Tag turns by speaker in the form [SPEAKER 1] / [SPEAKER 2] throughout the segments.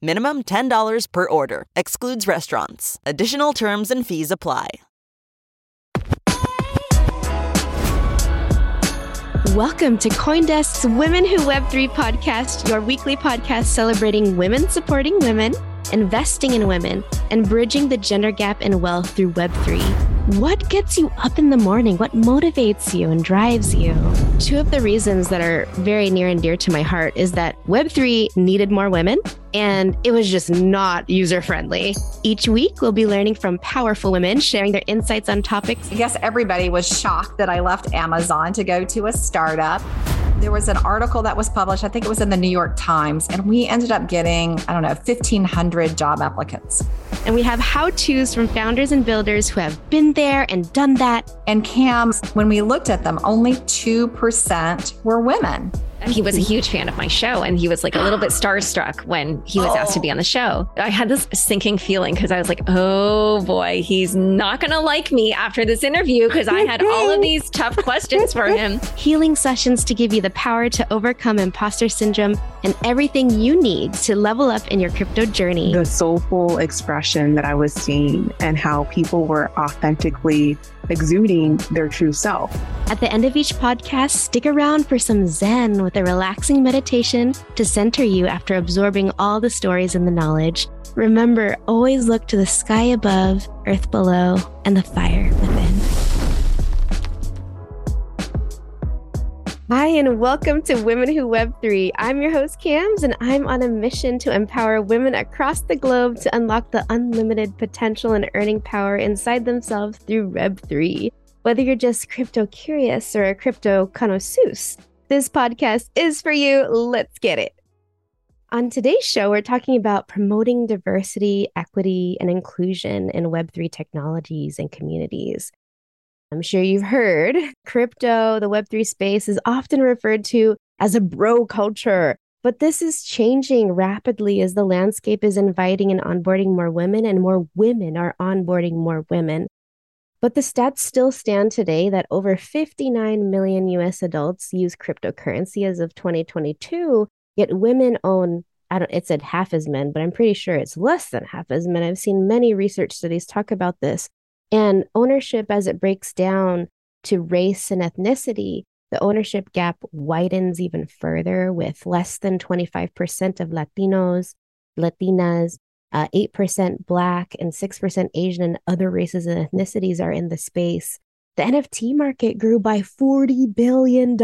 [SPEAKER 1] Minimum $10 per order. Excludes restaurants. Additional terms and fees apply.
[SPEAKER 2] Welcome to Coindesk's Women Who Web3 podcast, your weekly podcast celebrating women supporting women, investing in women, and bridging the gender gap in wealth through Web3. What gets you up in the morning? What motivates you and drives you? Two of the reasons that are very near and dear to my heart is that Web3 needed more women and it was just not user friendly. Each week, we'll be learning from powerful women sharing their insights on topics.
[SPEAKER 3] I guess everybody was shocked that I left Amazon to go to a startup. There was an article that was published, I think it was in the New York Times, and we ended up getting, I don't know, 1,500 job applicants.
[SPEAKER 2] And we have how to's from founders and builders who have been there and done that.
[SPEAKER 3] And Kamz, when we looked at them, only 2% were women.
[SPEAKER 4] He was a huge fan of my show and he was like a little bit starstruck when he was asked to be on the show. I had this sinking feeling because I was like, oh boy, he's not going to like me after this interview because I had all of these tough questions for him.
[SPEAKER 2] Healing sessions to give you the power to overcome imposter syndrome and everything you need to level up in your crypto journey.
[SPEAKER 5] The soulful expression that I was seeing and how people were authentically exuding their true self.
[SPEAKER 2] At the end of each podcast, stick around for some Zen with a relaxing meditation to center you after absorbing all the stories and the knowledge. Remember, always look to the sky above, earth below, and the fire within. Hi, and welcome to Women Who Web3. I'm your host, Kamz, and I'm on a mission to empower women across the globe to unlock the unlimited potential and earning power inside themselves through Web3. Whether you're just crypto curious or a crypto connoisseur, this podcast is for you. Let's get it. On today's show, we're talking about promoting diversity, equity, and inclusion in Web3 technologies and communities. I'm sure you've heard crypto, the Web3 space is often referred to as a bro culture. But this is changing rapidly as the landscape is inviting and onboarding more women, and more women are onboarding more women. But the stats still stand today that over 59 million US adults use cryptocurrency as of 2022, yet women own I don't it said half as men, but I'm pretty sure it's less than half as men. I've seen many research studies talk about this. And ownership, as it breaks down to race and ethnicity, the ownership gap widens even further with less than 25% of Latinos, Latinas, uh, 8% Black, and 6% Asian and other races and ethnicities are in the space. The NFT market grew by $40 billion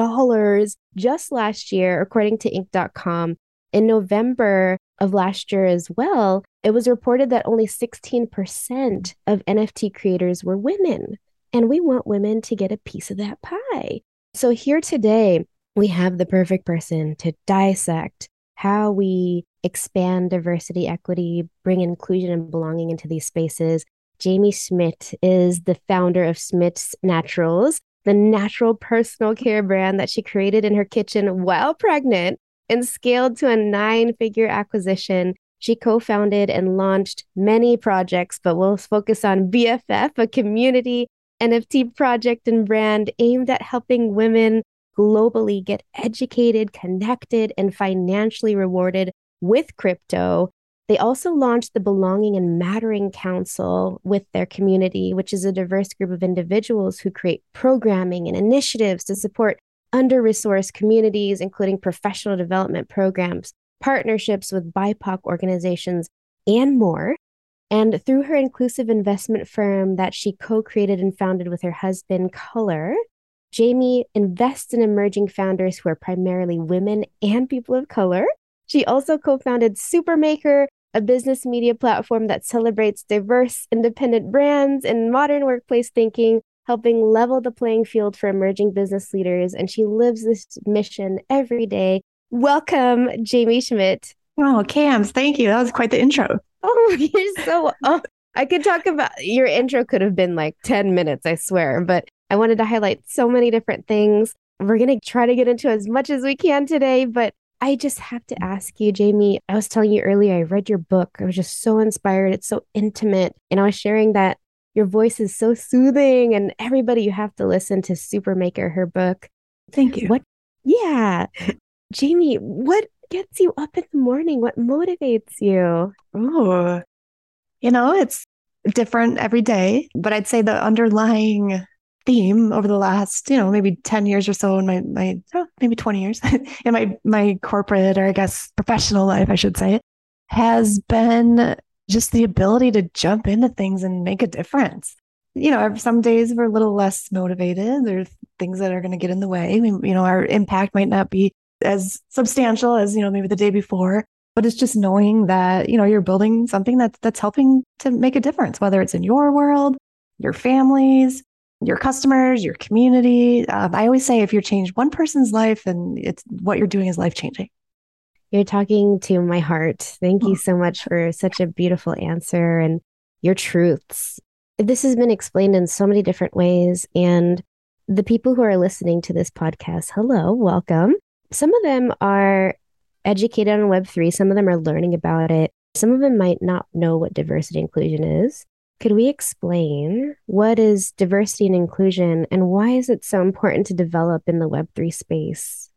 [SPEAKER 2] just last year, according to Inc.com. In November of last year as well, it was reported that only 16% of NFT creators were women. And we want women to get a piece of that pie. So, here today, we have the perfect person to dissect how we expand diversity, equity, bring inclusion and belonging into these spaces. Jaime Schmidt is the founder of Schmidt's Naturals, the natural personal care brand that she created in her kitchen while pregnant and scaled to a nine figure acquisition. She co founded and launched many projects, but we'll focus on BFF, a community NFT project and brand aimed at helping women globally get educated, connected, and financially rewarded with crypto. They also launched the Belonging and Mattering Council with their community, which is a diverse group of individuals who create programming and initiatives to support under resourced communities, including professional development programs, partnerships with BIPOC organizations, and more. And through her inclusive investment firm that she co created and founded with her husband, Color, Jaime invests in emerging founders who are primarily women and people of color. She also co founded Supermaker, a business media platform that celebrates diverse, independent brands and modern workplace thinking, helping level the playing field for emerging business leaders. And she lives this mission every day. Welcome, Jaime Schmidt.
[SPEAKER 5] Oh, Kamz, thank you. That was quite the intro.
[SPEAKER 2] Oh, you're so. Oh, I could talk about your intro, could have been like 10 minutes, I swear. But I wanted to highlight so many different things. We're going to try to get into as much as we can today, but I just have to ask you, Jaime. I was telling you earlier, I read your book. I was just so inspired. It's so intimate. And I was sharing that your voice is so soothing, and everybody, you have to listen to Supermaker, her book.
[SPEAKER 5] Thank you.
[SPEAKER 2] What? Yeah. Jaime, what gets you up in the morning? What motivates you?
[SPEAKER 5] Oh, you know, it's different every day, but I'd say the underlying theme over the last, you know, maybe 10 years or so in my, my oh, maybe 20 years in my, my corporate or I guess professional life, I should say, has been just the ability to jump into things and make a difference. You know, some days we're a little less motivated. There's things that are going to get in the way. We, you know, our impact might not be as substantial as, you know, maybe the day before, but it's just knowing that, you know, you're building something that's, that's helping to make a difference, whether it's in your world, your families, your customers, your community. Uh, I always say if you change one person's life, and it's what you're doing is life changing.
[SPEAKER 2] You're talking to my heart. Thank you so much for such a beautiful answer and your truths. This has been explained in so many different ways. And the people who are listening to this podcast, hello, welcome. Some of them are educated on Web3, some of them are learning about it. Some of them might not know what diversity inclusion is. Could we explain what is diversity and inclusion and why is it so important to develop in the Web3 space?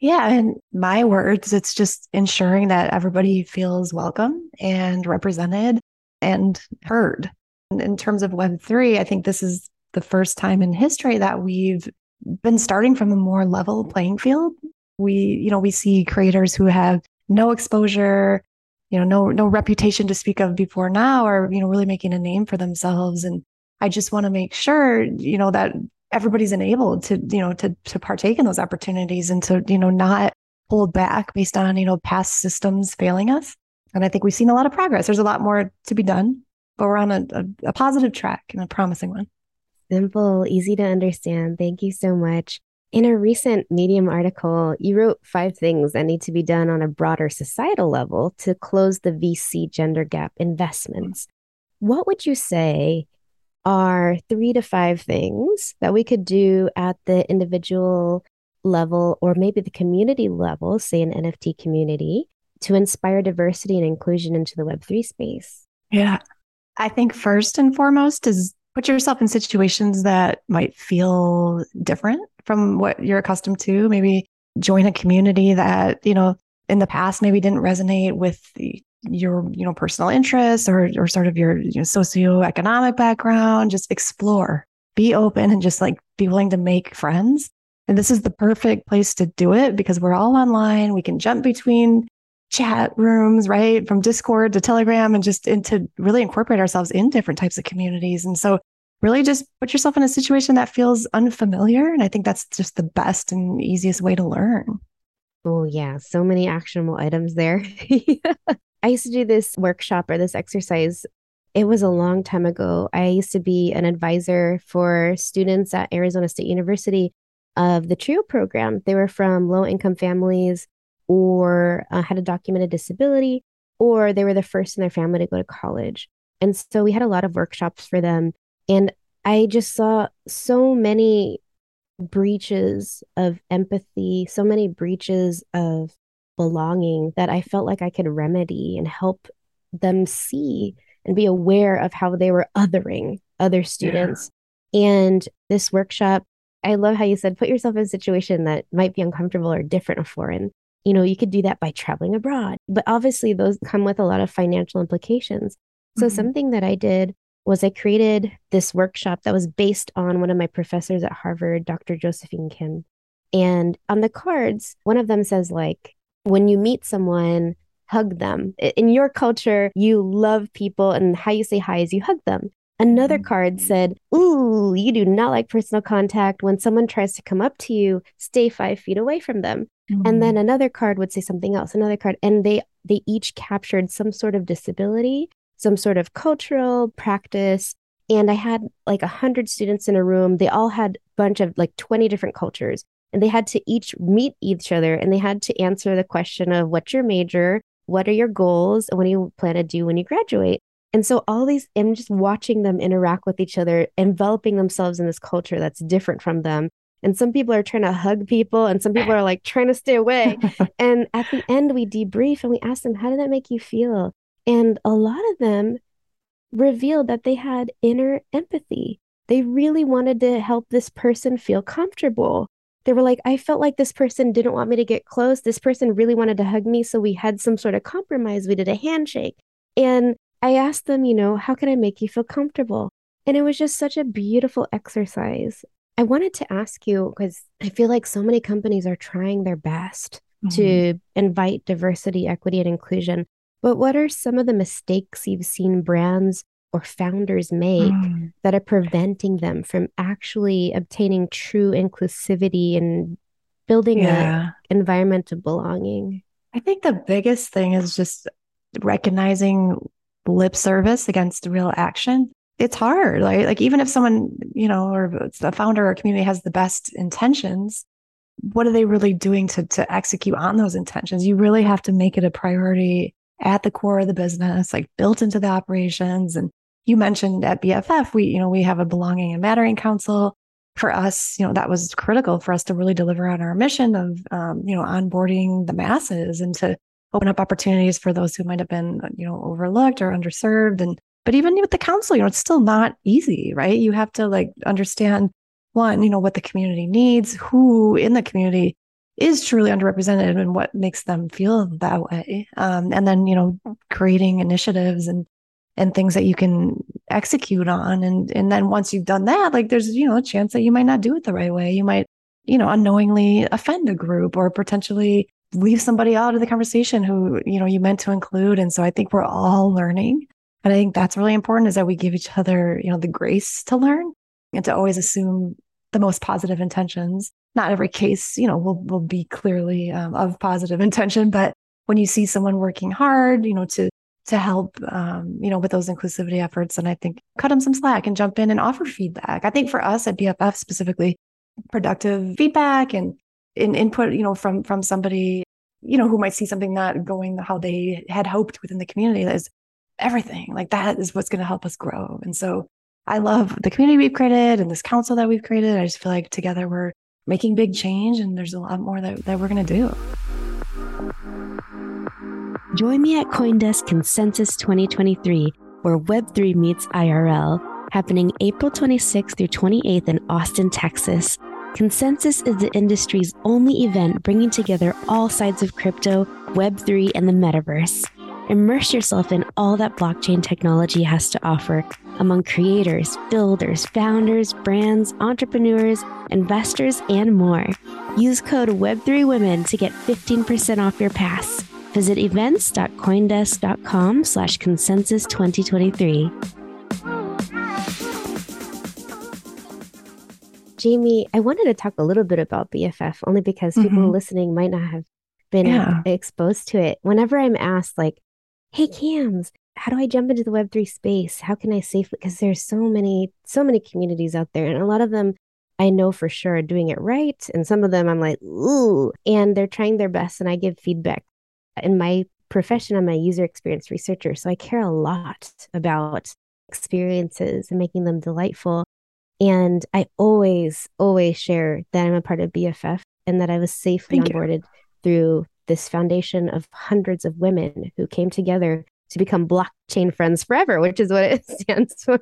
[SPEAKER 5] Yeah, in my words, it's just ensuring that everybody feels welcome and represented and heard. In terms of Web3, I think this is the first time in history that we've been starting from a more level playing field. We, you know, we see creators who have no exposure you know, no, no reputation to speak of before now or, you know, really making a name for themselves. And I just want to make sure, you know, that everybody's enabled to, you know, to, to partake in those opportunities and to, you know, not hold back based on, you know, past systems failing us. And I think we've seen a lot of progress. There's a lot more to be done, but we're on a, a, a positive track and a promising one.
[SPEAKER 2] Simple, easy to understand. Thank you so much. In a recent Medium article, you wrote five things that need to be done on a broader societal level to close the VC gender gap investments. What would you say are three to five things that we could do at the individual level or maybe the community level, say an NFT community, to inspire diversity and inclusion into the Web3 space?
[SPEAKER 5] Yeah. I think first and foremost is put yourself in situations that might feel different from what you're accustomed to. Maybe join a community that, you know, in the past maybe didn't resonate with your, you know, personal interests or, or sort of your you know, socioeconomic background. Just explore, be open and just like be willing to make friends. And this is the perfect place to do it because we're all online. We can jump between chat rooms, right? From Discord to Telegram and just into really incorporate ourselves in different types of communities. And so really just put yourself in a situation that feels unfamiliar. And I think that's just the best and easiest way to learn.
[SPEAKER 2] Oh, yeah. So many actionable items there. I used to do this workshop or this exercise. It was a long time ago. I used to be an advisor for students at Arizona State University of the TRIO program. They were from low income families or uh, had a documented disability, or they were the first in their family to go to college. And so we had a lot of workshops for them. And I just saw so many breaches of empathy, so many breaches of belonging that I felt like I could remedy and help them see and be aware of how they were othering other students. And this workshop, I love how you said put yourself in a situation that might be uncomfortable or different or foreign. You know, you could do that by traveling abroad, but obviously those come with a lot of financial implications. So mm-hmm. something that I did was I created this workshop that was based on one of my professors at Harvard, Dr. Josephine Kim. And on the cards, one of them says like when you meet someone, hug them. In your culture, you love people and how you say hi is you hug them. Another mm-hmm. card said, Ooh, you do not like personal contact. When someone tries to come up to you, stay five feet away from them. Mm-hmm. And then another card would say something else, another card. And they they each captured some sort of disability, some sort of cultural practice. And I had like a hundred students in a room. They all had a bunch of like 20 different cultures. And they had to each meet each other and they had to answer the question of what's your major? What are your goals? And what do you plan to do when you graduate? And so all these, I'm just watching them interact with each other, enveloping themselves in this culture that's different from them. And some people are trying to hug people, and some people are like trying to stay away. and at the end, we debrief and we ask them, How did that make you feel? And a lot of them revealed that they had inner empathy. They really wanted to help this person feel comfortable. They were like, I felt like this person didn't want me to get close. This person really wanted to hug me. So we had some sort of compromise. We did a handshake. And I asked them, you know, how can I make you feel comfortable? And it was just such a beautiful exercise. I wanted to ask you because I feel like so many companies are trying their best mm-hmm. to invite diversity, equity, and inclusion. But what are some of the mistakes you've seen brands or founders make mm. that are preventing them from actually obtaining true inclusivity and building yeah. an environment of belonging?
[SPEAKER 5] I think the biggest thing is just recognizing lip service against real action it's hard like like even if someone you know or the founder or community has the best intentions what are they really doing to to execute on those intentions? You really have to make it a priority at the core of the business like built into the operations. And you mentioned at bff we you know we have a belonging and mattering council. For us you know that was critical for us to really deliver on our mission of um, you know onboarding the masses and to open up opportunities for those who might have been, you know, overlooked or underserved. And but even with the council, you know, it's still not easy, right? You have to like understand one, you know, what the community needs, who in the community is truly underrepresented and what makes them feel that way. Um, and then, you know, creating initiatives and and things that you can execute on. And and then once you've done that, like there's, you know, a chance that you might not do it the right way. You might, you know, unknowingly offend a group or potentially leave somebody out of the conversation who, you know, you meant to include. And so I think we're all learning. And I think that's really important is that we give each other, you know, the grace to learn and to always assume the most positive intentions. Not every case, you know, will, will be clearly um, of positive intention, but when you see someone working hard, you know, to, to help, um, you know, with those inclusivity efforts, and I think cut them some slack and jump in and offer feedback. I think for us at BFF specifically, productive feedback and in input, you know, from from somebody, you know, who might see something not going how they had hoped within the community. Is everything. Like that is what's going to help us grow. And so I love the community we've created and this council that we've created. I just feel like together we're making big change and there's a lot more that, that we're going to do.
[SPEAKER 2] Join me at Coindesk Consensus 2023, where Web3 meets IRL, happening April 26th through 28th in Austin, Texas. Consensus is the industry's only event bringing together all sides of crypto, Web3, and the metaverse. Immerse yourself in all that blockchain technology has to offer among creators, builders, founders, brands, entrepreneurs, investors, and more. Use code Web3Women to get 15% off your pass. Visit events.coindesk.com slash consensus 2023. Jaime, I wanted to talk a little bit about BFF only because mm-hmm. people listening might not have been yeah. exposed to it. Whenever I'm asked, like, hey, Kamz, how do I jump into the Web3 space? How can I safely? Because there's so many, so many communities out there, and a lot of them I know for sure are doing it right. And some of them I'm like, ooh, and they're trying their best, and I give feedback. In my profession, I'm a user experience researcher, so I care a lot about experiences and making them delightful. And I always, always share that I'm a part of BFF and that I was safely Thank onboarded you. through this foundation of hundreds of women who came together to become blockchain friends forever, which is what it stands for.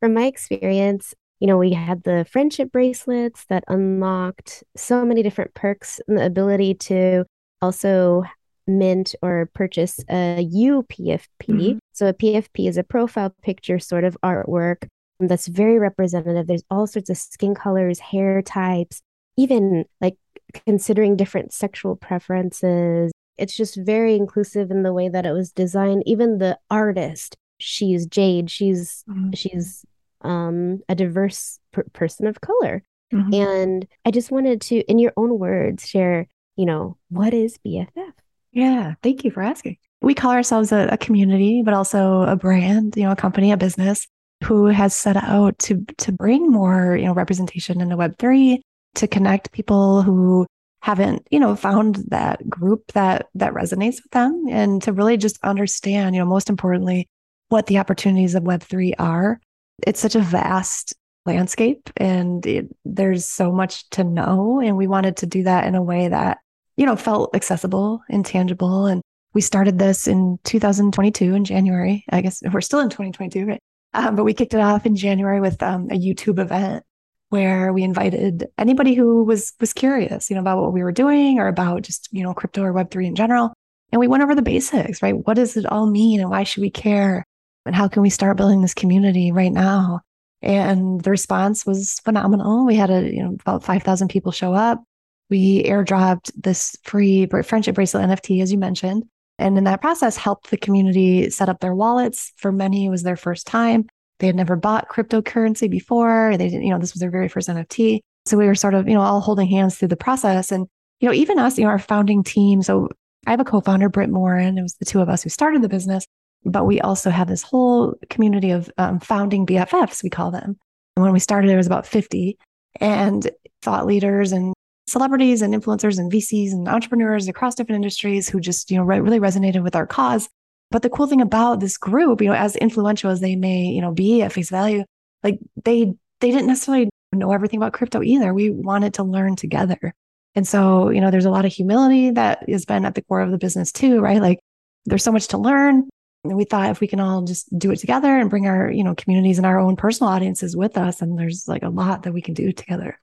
[SPEAKER 2] From my experience, you know, we had the friendship bracelets that unlocked so many different perks and the ability to also mint or purchase a UPFP. Mm-hmm. So a PFP is a profile picture sort of artwork that's very representative. There's all sorts of skin colors, hair types, even like considering different sexual preferences. It's just very inclusive in the way that it was designed. Even the artist, she's Jade. She's mm-hmm. she's um, a diverse per- person of color. Mm-hmm. And I just wanted to, in your own words, share, you know, what is BFF?
[SPEAKER 5] Yeah, thank you for asking. We call ourselves a, a community, but also a brand, you know, a company, a business who has set out to to bring more, you know, representation into Web3, to connect people who haven't, you know, found that group that that resonates with them and to really just understand, you know, most importantly, what the opportunities of Web3 are. It's such a vast landscape and it, there's so much to know. And we wanted to do that in a way that you know, felt accessible and tangible. And we started this in 2022 in January. I guess we're still in 2022, right? Um, but we kicked it off in January with um, a YouTube event where we invited anybody who was was curious, you know, about what we were doing or about just you know crypto or Web three in general. And we went over the basics, right? What does it all mean, and why should we care? And how can we start building this community right now? And the response was phenomenal. We had a you know about five thousand people show up we airdropped this free friendship bracelet NFT, as you mentioned. And in that process, helped the community set up their wallets. For many, it was their first time. They had never bought cryptocurrency before. They didn't, you know, this was their very first NFT. So we were sort of, you know, all holding hands through the process. And, you know, even us, you know, our founding team. So I have a co-founder, Britt Morin. It was the two of us who started the business, but we also have this whole community of um, founding BFFs, we call them. And when we started, there was about 50 and thought leaders and celebrities and influencers and VCs and entrepreneurs across different industries who just, you know, re- really resonated with our cause. But the cool thing about this group, you know, as influential as they may, you know, be at face value, like they they didn't necessarily know everything about crypto either. We wanted to learn together. And so, you know, there's a lot of humility that has been at the core of the business too, right? Like there's so much to learn. And we thought if we can all just do it together and bring our, you know, communities and our own personal audiences with us, and there's like a lot that we can do together.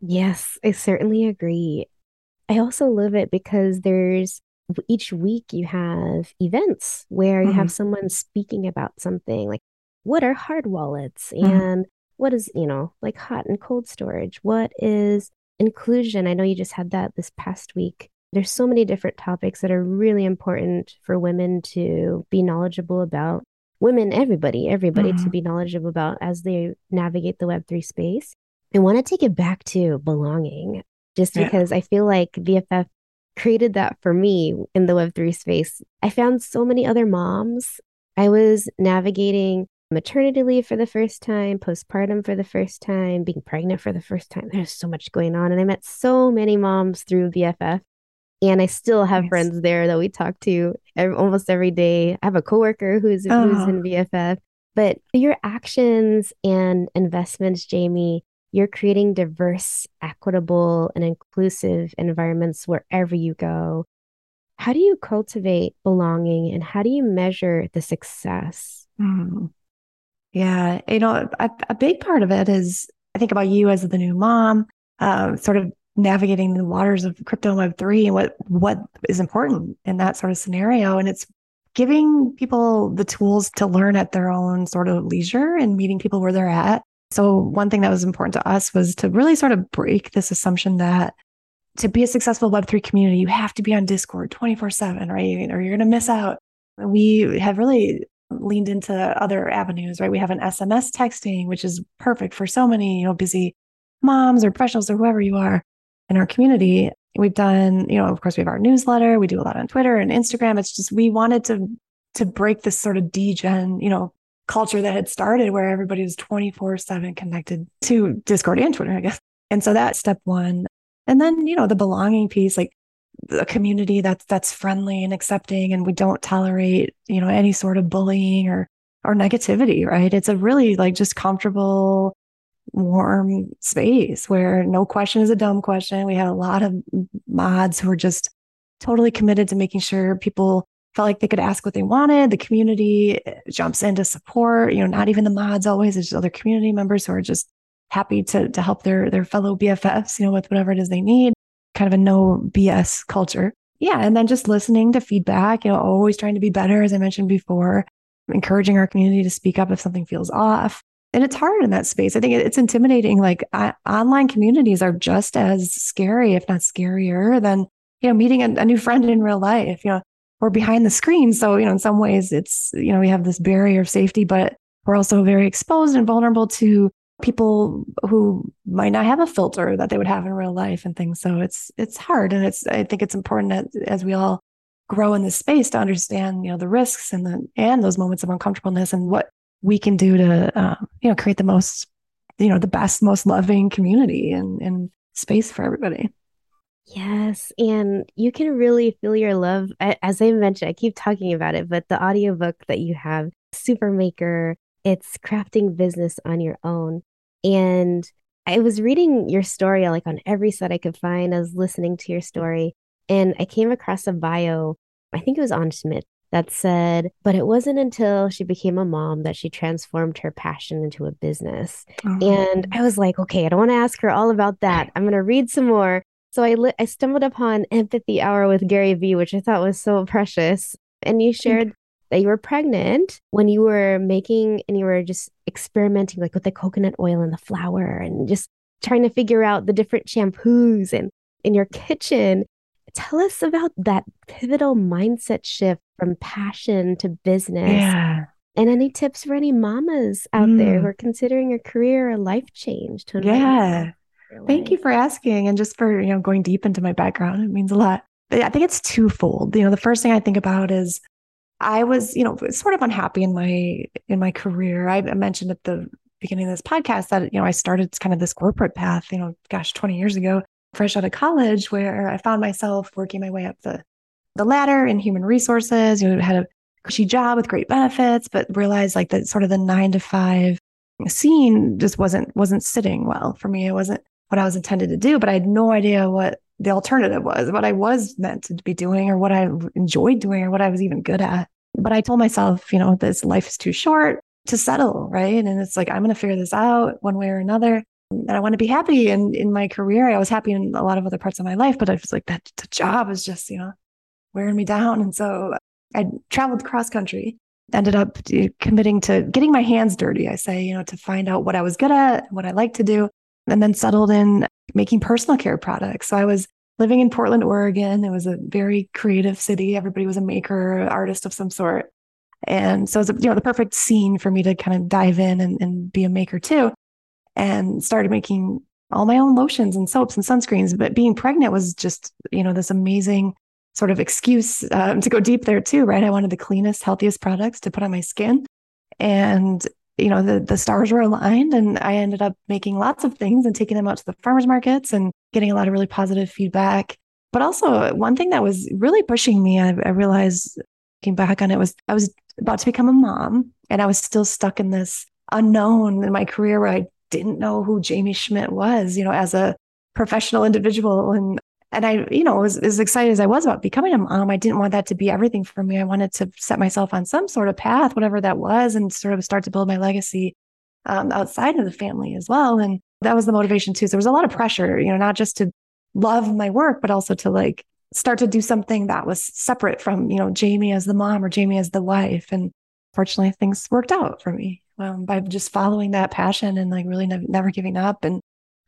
[SPEAKER 2] Yes, I certainly agree. I also love it because there's each week you have events where you mm-hmm. have someone speaking about something like what are hard wallets mm-hmm. and what is, you know, like hot and cold storage? What is inclusion? I know you just had that this past week. There's so many different topics that are really important for women to be knowledgeable about. Women, everybody, everybody mm-hmm. to be knowledgeable about as they navigate the Web3 space. I want to take it back to belonging, just yeah. because I feel like BFF created that for me in the Web3 space. I found so many other moms. I was navigating maternity leave for the first time, postpartum for the first time, being pregnant for the first time. There's so much going on. And I met so many moms through BFF. And I still have friends there that we talk to every, almost every day. I have a coworker who's, oh. who's in oh. BFF. But your actions and investments, Jaime, you're creating diverse, equitable, and inclusive environments wherever you go. How do you cultivate belonging and how do you measure the success?
[SPEAKER 5] Mm. Yeah, you know, a, a, big part of it is I think about you as the new mom, um, sort of navigating the waters of crypto web three and what what is important in that sort of scenario. And it's giving people the tools to learn at their own sort of leisure and meeting people where they're at so, one thing that was important to us was to really sort of break this assumption that to be a successful Web3 community, you have to be on Discord 24 7, right? Or you're going to miss out. We have really leaned into other avenues, right? We have an SMS texting, which is perfect for so many, you know, busy moms or professionals or whoever you are in our community. We've done, you know, of course, we have our newsletter. We do a lot on Twitter and Instagram. It's just we wanted to to break this sort of degen, you know, culture that had started where everybody was 24 7 connected to Discord and Twitter, I guess. And so that's step one. And then, you know, the belonging piece, like a community that's that's friendly and accepting and we don't tolerate, you know, any sort of bullying or or negativity, right? It's a really like just comfortable, warm space where no question is a dumb question. We had a lot of mods who were just totally committed to making sure people felt like they could ask what they wanted. The community eh, jumps in to support, you know, not even the mods always, it's just other community members who are just happy to to help their their fellow BFFs, you know, with whatever it is they need. Kind of a no BS culture. Yeah. And then just listening to feedback, you know, always trying to be better, as I mentioned before, encouraging our community to speak up if something feels off. And it's hard in that space. I think it's intimidating. Like I, online communities are just as scary, if not scarier, than you know meeting a, a new friend in real life. You know, we're behind the screen, so you know in some ways it's you know we have this barrier of safety, but we're also very exposed and vulnerable to people who might not have a filter that they would have in real life and things. So it's it's hard, and it's I think it's important that as we all grow in this space to understand you know the risks and the and those moments of uncomfortableness and what we can do to uh, you know create the most you know the best most loving community and and space for everybody
[SPEAKER 2] Yes, and you can really feel your love. As I mentioned, I keep talking about it, but the audiobook that you have, Supermaker, it's crafting business on your own. And I was reading your story like on every site I could find. I was listening to your story and I came across a bio, I think it was on Schmidt, that said, but it wasn't until she became a mom that she transformed her passion into a business. Oh. And I was like, okay, I don't want to ask her all about that. I'm going to read some more. So I li- I stumbled upon Empathy Hour with Gary Vee, which I thought was so precious. And you shared that you were pregnant when you were making and you were just experimenting like with the coconut oil and the flour and just trying to figure out the different shampoos and in your kitchen. Tell us about that pivotal mindset shift from passion to business.
[SPEAKER 5] Yeah.
[SPEAKER 2] And any tips for any mamas out mm. there who are considering a career or life change
[SPEAKER 5] to Yeah. Thank you for asking and just for, you know, going deep into my background. It means a lot. But I think it's twofold. You know, the first thing I think about is I was, you know, sort of unhappy in my in my career. I mentioned at the beginning of this podcast that, you know, I started kind of this corporate path, you know, gosh, 20 years ago, fresh out of college, where I found myself working my way up the the ladder in human resources, you know, had a cushy job with great benefits, but realized like that sort of the nine to five scene just wasn't wasn't sitting well for me. It wasn't what I was intended to do, but I had no idea what the alternative was, what I was meant to be doing or what I enjoyed doing or what I was even good at. But I told myself, you know, this life is too short to settle, right? And it's like, I'm going to figure this out one way or another. And I want to be happy. And in my career, I was happy in a lot of other parts of my life, but I was like, that the job is just, you know, wearing me down. And so I traveled cross country, ended up uh, committing to getting my hands dirty, I say, you know, to find out what I was good at, what I like to do and then settled in making personal care products. So I was living in Portland, Oregon. It was a very creative city. Everybody was a maker, artist of some sort. And so it was, you know, the perfect scene for me to kind of dive in and, and be a maker too. And started making all my own lotions and soaps and sunscreens. But being pregnant was just, you know, this amazing sort of excuse um, to go deep there too, right? I wanted the cleanest, healthiest products to put on my skin. And you know, the, the stars were aligned and I ended up making lots of things and taking them out to the farmers markets and getting a lot of really positive feedback. But also one thing that was really pushing me, I, I realized looking back on it was I was about to become a mom and I was still stuck in this unknown in my career where I didn't know who Jaime Schmidt was, you know, as a professional individual. And and I, you know, was as excited as I was about becoming a mom, I didn't want that to be everything for me. I wanted to set myself on some sort of path, whatever that was, and sort of start to build my legacy um, outside of the family as well. And that was the motivation too. So there was a lot of pressure, you know, not just to love my work, but also to like start to do something that was separate from, you know, Jaime as the mom or Jaime as the wife. And fortunately, things worked out for me um, by just following that passion and like really ne- never giving up and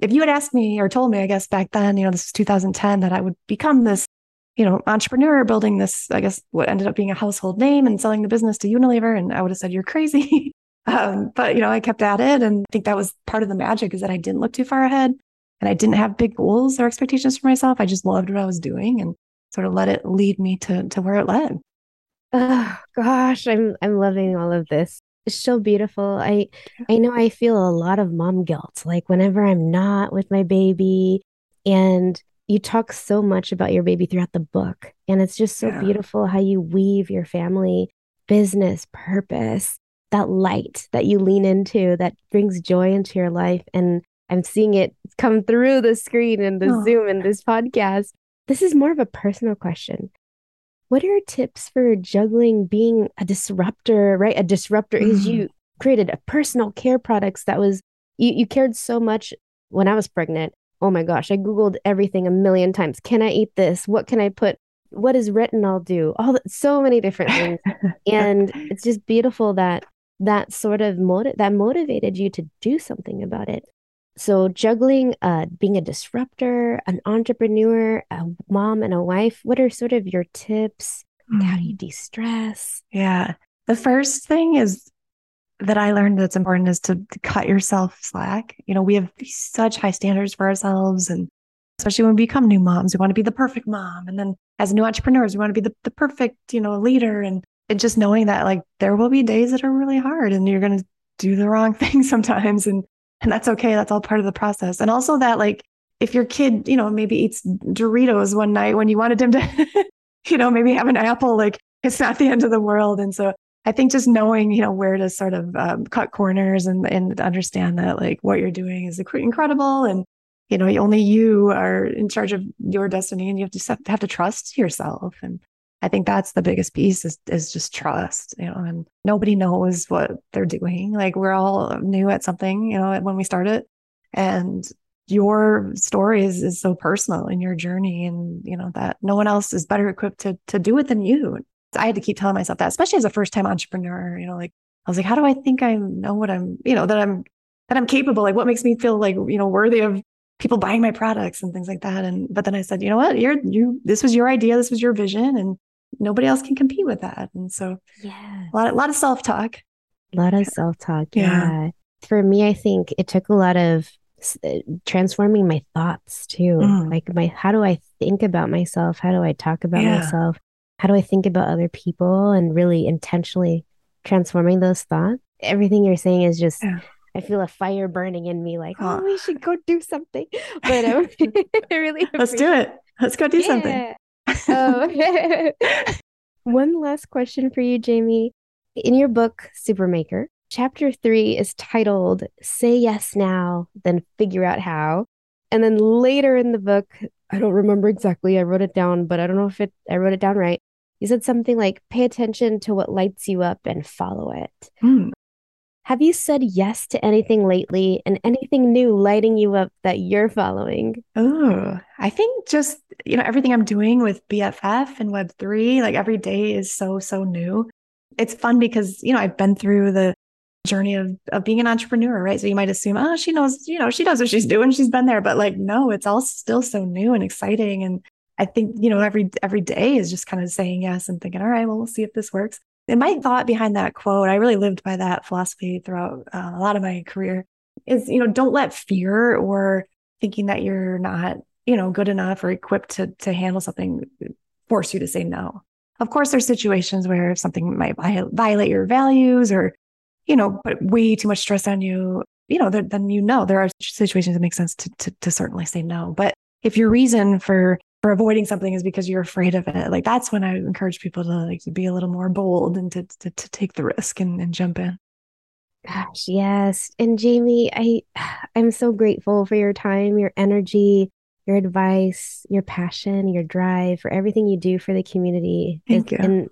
[SPEAKER 5] if you had asked me or told me, I guess back then, you know, this was 2010, that I would become this, you know, entrepreneur building this, I guess what ended up being a household name and selling the business to Unilever. And I would have said, you're crazy. um, but, you know, I kept at it. And I think that was part of the magic is that I didn't look too far ahead and I didn't have big goals or expectations for myself. I just loved what I was doing and sort of let it lead me to, to where it led.
[SPEAKER 2] Oh gosh, I'm I'm loving all of this so beautiful. I I know I feel a lot of mom guilt like whenever I'm not with my baby and you talk so much about your baby throughout the book and it's just so yeah. beautiful how you weave your family business purpose that light that you lean into that brings joy into your life and I'm seeing it come through the screen and the oh. Zoom and this podcast. This is more of a personal question. What are tips for juggling being a disruptor, right? A disruptor mm. is you created a personal care products that was you, you cared so much when I was pregnant. Oh my gosh, I googled everything a million times. Can I eat this? What can I put? What does retinol do? All the, so many different things. and it's just beautiful that that sort of motive that motivated you to do something about it. So juggling uh, being a disruptor, an entrepreneur, a mom, and a wife. What are sort of your tips? Mm. How do you mm. de-stress?
[SPEAKER 5] Yeah, the first thing is that I learned that's important is to, to cut yourself slack. You know, we have such high standards for ourselves, and especially when we become new moms, we want to be the perfect mom, and then as new entrepreneurs, we want to be the, the perfect you know leader, and and just knowing that like there will be days that are really hard, and you're gonna do the wrong thing sometimes, and and that's okay. That's all part of the process. And also that like if your kid, you know, maybe eats Doritos one night when you wanted him to, you know, maybe have an apple, like it's not the end of the world. And so I think just knowing, you know, where to sort of um, cut corners and and understand that like what you're doing is incredible and you know only you are in charge of your destiny and you have to have to trust yourself and I think that's the biggest piece is is just trust, you know, and nobody knows what they're doing. Like we're all new at something, you know, when we start it. And your story is, is so personal in your journey and you know that no one else is better equipped to to do it than you. I had to keep telling myself that, especially as a first time entrepreneur, you know, like I was like, how do I think I know what I'm, you know, that I'm that I'm capable? Like what makes me feel like, you know, worthy of people buying my products and things like that. And but then I said, you know what, you're you this was your idea, this was your vision, and nobody else can compete with that. And so,
[SPEAKER 2] yeah,
[SPEAKER 5] a lot, a lot of self talk.
[SPEAKER 2] A lot of self talk. Yeah. yeah. For me, I think it took a lot of uh, transforming my thoughts too. Mm. Like, my, how do I think about myself? How do I talk about yeah. myself? How do I think about other people and really intentionally transforming those thoughts? Everything you're saying is just, yeah. I feel a fire burning in me, like, oh, we should go do something. But um, I really
[SPEAKER 5] let's do it. Let's go do yeah. something oh.
[SPEAKER 2] One last question for you, Jaime. In your book, Supermaker, chapter three is titled Say Yes Now, Then Figure Out How. And then later in the book, I don't remember exactly. I wrote it down, but I don't know if it I wrote it down right. You said something like pay attention to what lights you up and follow it. Mm. Have you said yes to anything lately and anything new lighting you up that you're following?
[SPEAKER 5] Oh, I think just, you know, everything I'm doing with BFF and Web3, like every day is so, so new. It's fun because, you know, I've been through the journey of, of being an entrepreneur, right? So you might assume, oh, she knows, you know, she knows what she's doing. She's been there. But like, no, it's all still so new and exciting. And I think, you know, every every day is just kind of saying yes and thinking, all right, well, we'll see if this works. And my thought behind that quote, I really lived by that philosophy throughout uh, a lot of my career is, you know, don't let fear or thinking that you're not, you know, good enough or equipped to, to handle something force you to say no. Of course, there's situations where something might violate your values or, you know, put way too much stress on you, you know, then you know there are situations that make sense to, to, to certainly say no. But if your reason for for avoiding something is because you're afraid of it. Like that's when I encourage people to like to be a little more bold and to to, to take the risk and, and jump in.
[SPEAKER 2] Gosh, yes. And Jaime, I I'm so grateful for your time, your energy, your advice, your passion, your drive for everything you do for the community.
[SPEAKER 5] Thank you.
[SPEAKER 2] And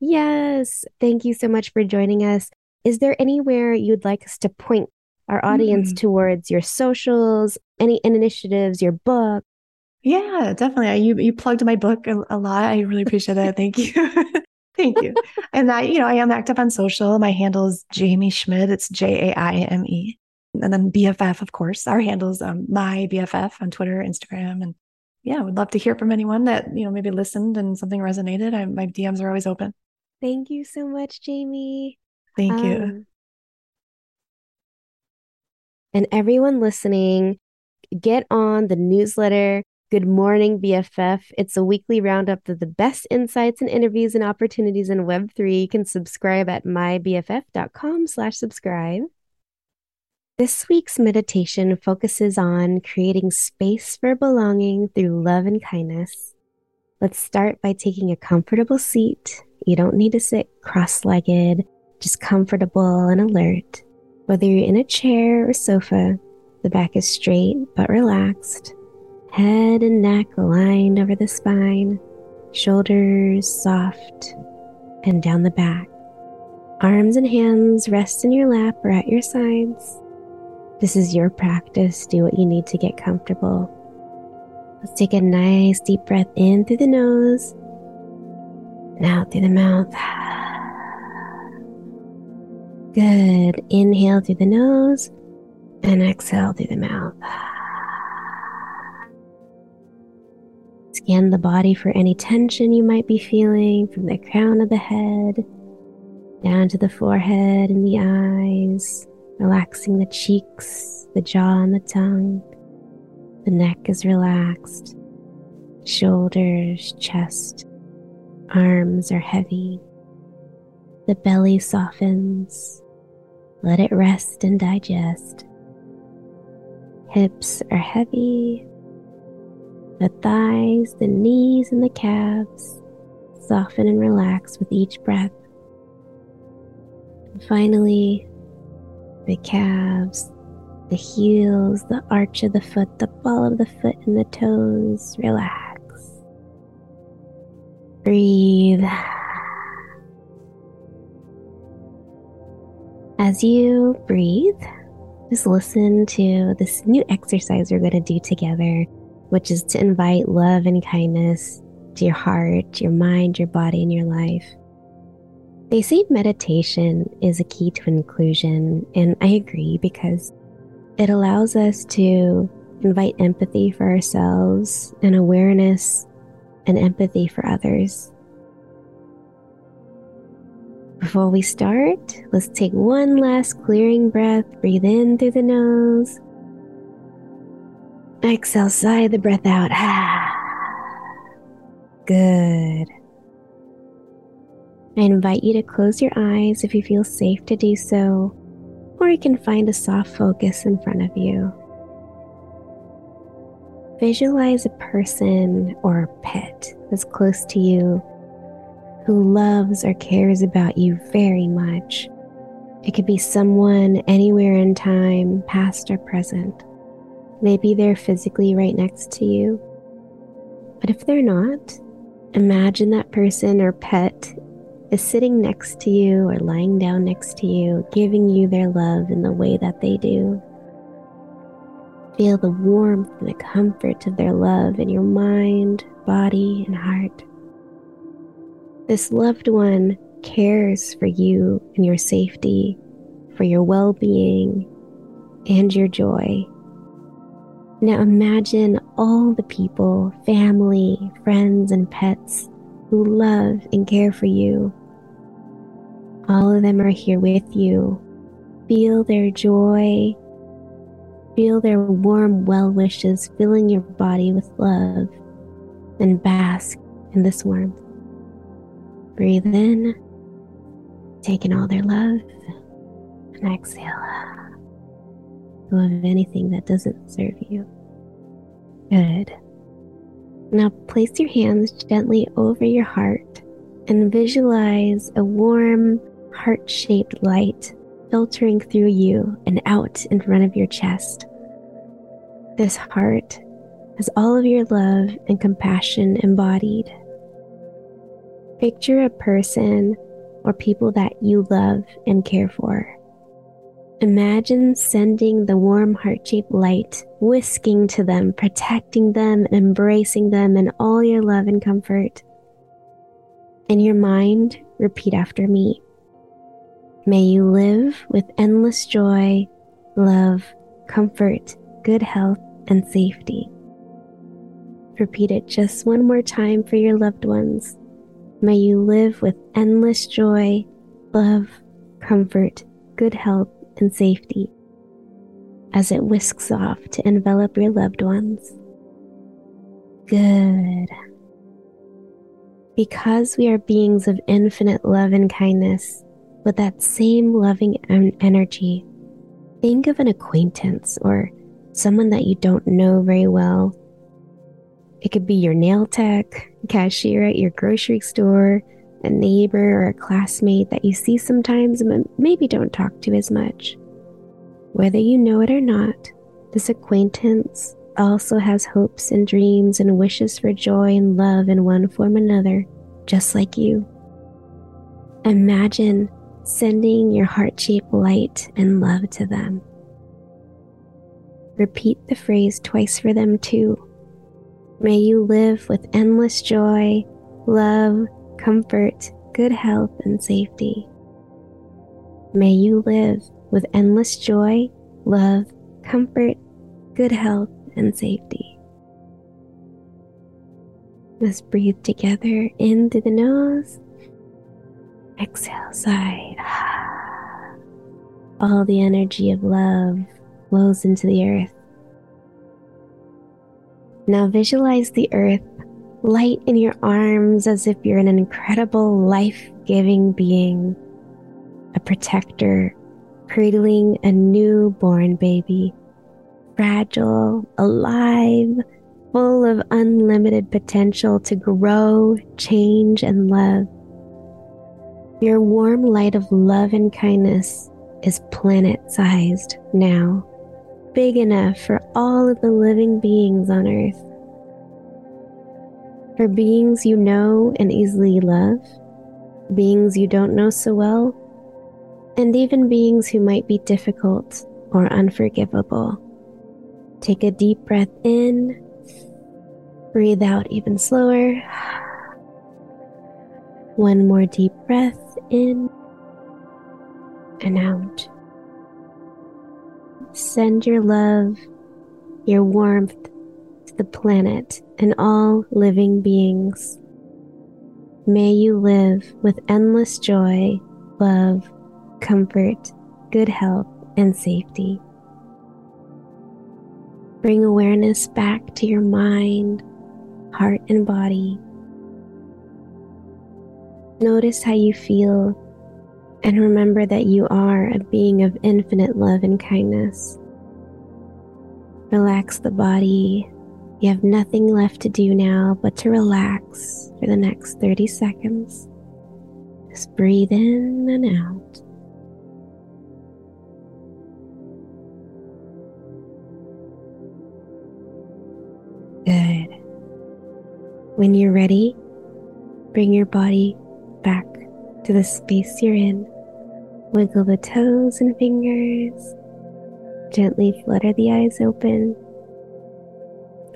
[SPEAKER 2] yes, thank you so much for joining us. Is there anywhere you'd like us to point our audience mm. towards your socials, any initiatives, your book,
[SPEAKER 5] yeah, definitely. You you plugged my book a, a lot. I really appreciate that. Thank you. Thank you. and I, you know, I am active on social. My handle is Jaime Schmidt. It's J A I M E. And then BFF, of course. Our handles um, my BFF on Twitter, Instagram. And yeah, I would love to hear from anyone that, you know, maybe listened and something resonated. I, my DMs are always open.
[SPEAKER 2] Thank you so much, Jaime.
[SPEAKER 5] Thank um, you.
[SPEAKER 2] And everyone listening, get on the newsletter Good morning, BFF. It's a weekly roundup of the best insights and interviews and opportunities in Web3. You can subscribe at mybff.com slash subscribe. This week's meditation focuses on creating space for belonging through love and kindness. Let's start by taking a comfortable seat. You don't need to sit cross legged, just comfortable and alert. Whether you're in a chair or sofa, the back is straight but relaxed head and neck aligned over the spine, Shoulders soft and down the back. Arms and hands rest in your lap or at your sides. This is your practice. Do what you need to get comfortable. Let's take a nice deep breath in through the nose and out through the mouth. Good. Inhale through the nose and exhale through the mouth. Scan the body for any tension you might be feeling from the crown of the head down to the forehead and the eyes, relaxing the cheeks, the jaw, and the tongue. The neck is relaxed, shoulders, chest, arms are heavy. The belly softens. Let it rest and digest. Hips are heavy. The thighs, the knees, and the calves soften and relax with each breath. And finally, the calves, the heels, the arch of the foot, the ball of the foot, and the toes relax. Breathe. As you breathe, just listen to this new exercise we're going to do together, which is to invite love and kindness to your heart, your mind, your body, and your life. They say meditation is a key to inclusion, and I agree because it allows us to invite empathy for ourselves and awareness and empathy for others. Before we start, let's take one last clearing breath. Breathe in through the nose. Exhale, sigh the breath out. Ah. Good. I invite you to close your eyes if you feel safe to do so, or you can find a soft focus in front of you. Visualize a person or a pet that's close to you who loves or cares about you very much. It could be someone anywhere in time, past or present. Maybe they're physically right next to you. But if they're not, imagine that person or pet is sitting next to you or lying down next to you, giving you their love in the way that they do. Feel the warmth and the comfort of their love in your mind, body, and heart. This loved one cares for you and your safety, for your well being, and your joy. Now imagine all the people, family, friends, and pets who love and care for you. All of them are here with you. Feel their joy. Feel their warm well wishes filling your body with love and bask in this warmth. Breathe in, taking all their love, and exhale. Go of anything that doesn't serve you. Good. Now place your hands gently over your heart and visualize a warm, heart shaped light filtering through you and out in front of your chest. This heart has all of your love and compassion embodied. Picture a person or people that you love and care for. Imagine sending the warm heart shaped light, whisking to them, protecting them, and embracing them in all your love and comfort. In your mind, repeat after me. May you live with endless joy, love, comfort, good health, and safety. Repeat it just one more time for your loved ones. May you live with endless joy, love, comfort, good health, and safety as it whisks off to envelop your loved ones. Good. Because we are beings of infinite love and kindness, with that same loving energy, think of an acquaintance or someone that you don't know very well it could be your nail tech, cashier at your grocery store, a neighbor, or a classmate that you see sometimes but maybe don't talk to as much. Whether you know it or not, this acquaintance also has hopes and dreams and wishes for joy and love in one form or another, just like you. Imagine sending your heart shaped light and love to them. Repeat the phrase twice for them too. May you live with endless joy, love, comfort, good health, and safety. May you live with endless joy, love, comfort, good health, and safety. Let's breathe together in through the nose. Exhale, side. All the energy of love flows into the earth. Now visualize the earth light in your arms as if you're an incredible life giving being, a protector, cradling a newborn baby, fragile, alive, full of unlimited potential to grow, change, and love. Your warm light of love and kindness is planet sized now, big enough for all of the living beings on Earth. For beings you know and easily love, beings you don't know so well, and even beings who might be difficult or unforgivable. Take a deep breath in, breathe out even slower. One more deep breath in and out. Send your love, your warmth the planet and all living beings. May you live with endless joy, love, comfort, good health, and safety. Bring awareness back to your mind, heart, and body. Notice how you feel and remember that you are a being of infinite love and kindness. Relax the body. You have nothing left to do now but to relax for the next 30 seconds. Just breathe in and out. Good. When you're ready, bring your body back to the space you're in. Wiggle the toes and fingers. Gently flutter the eyes open.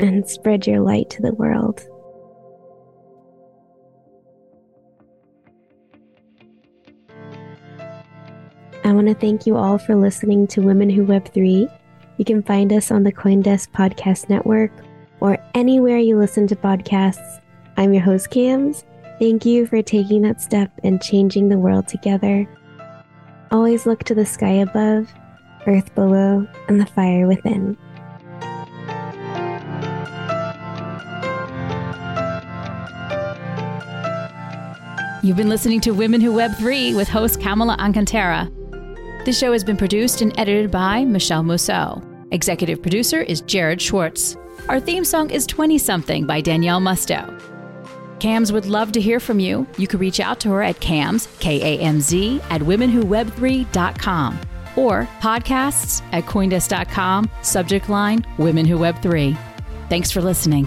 [SPEAKER 2] And spread your light to the world. I want to thank you all for listening to Women Who Web 3. You can find us on the Coindesk Podcast Network or anywhere you listen to podcasts. I'm your host, Kamz. Thank you for taking that step and changing the world together. Always look to the sky above, earth below, and the fire within.
[SPEAKER 6] You've been listening to Women Who Web 3 with host Kamala Alcantara. This show has been produced and edited by Michelle Mousseau. Executive producer is Jared Schwartz. Our theme song is 20 Something by Danielle Musto. Kamz would love to hear from you. You can reach out to her at Kamz, K A M Z, at womenwhoweb3.com or podcasts at coindesk.com, subject line Women Who Web 3. Thanks for listening.